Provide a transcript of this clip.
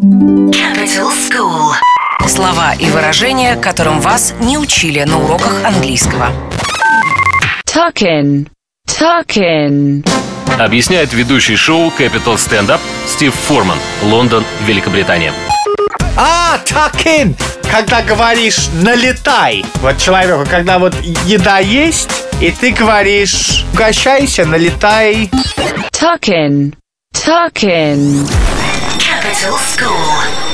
Capital School. Слова и выражения, которым вас не учили на уроках английского. Tuck in. Tuck in. Объясняет ведущий шоу Capital Stand Up Стив Форман, Лондон, Великобритания. А, tuck in, когда говоришь налетай. Вот человеку, когда вот еда есть, и ты говоришь угощайся, налетай. Tuck in. Tuck in. Metal School.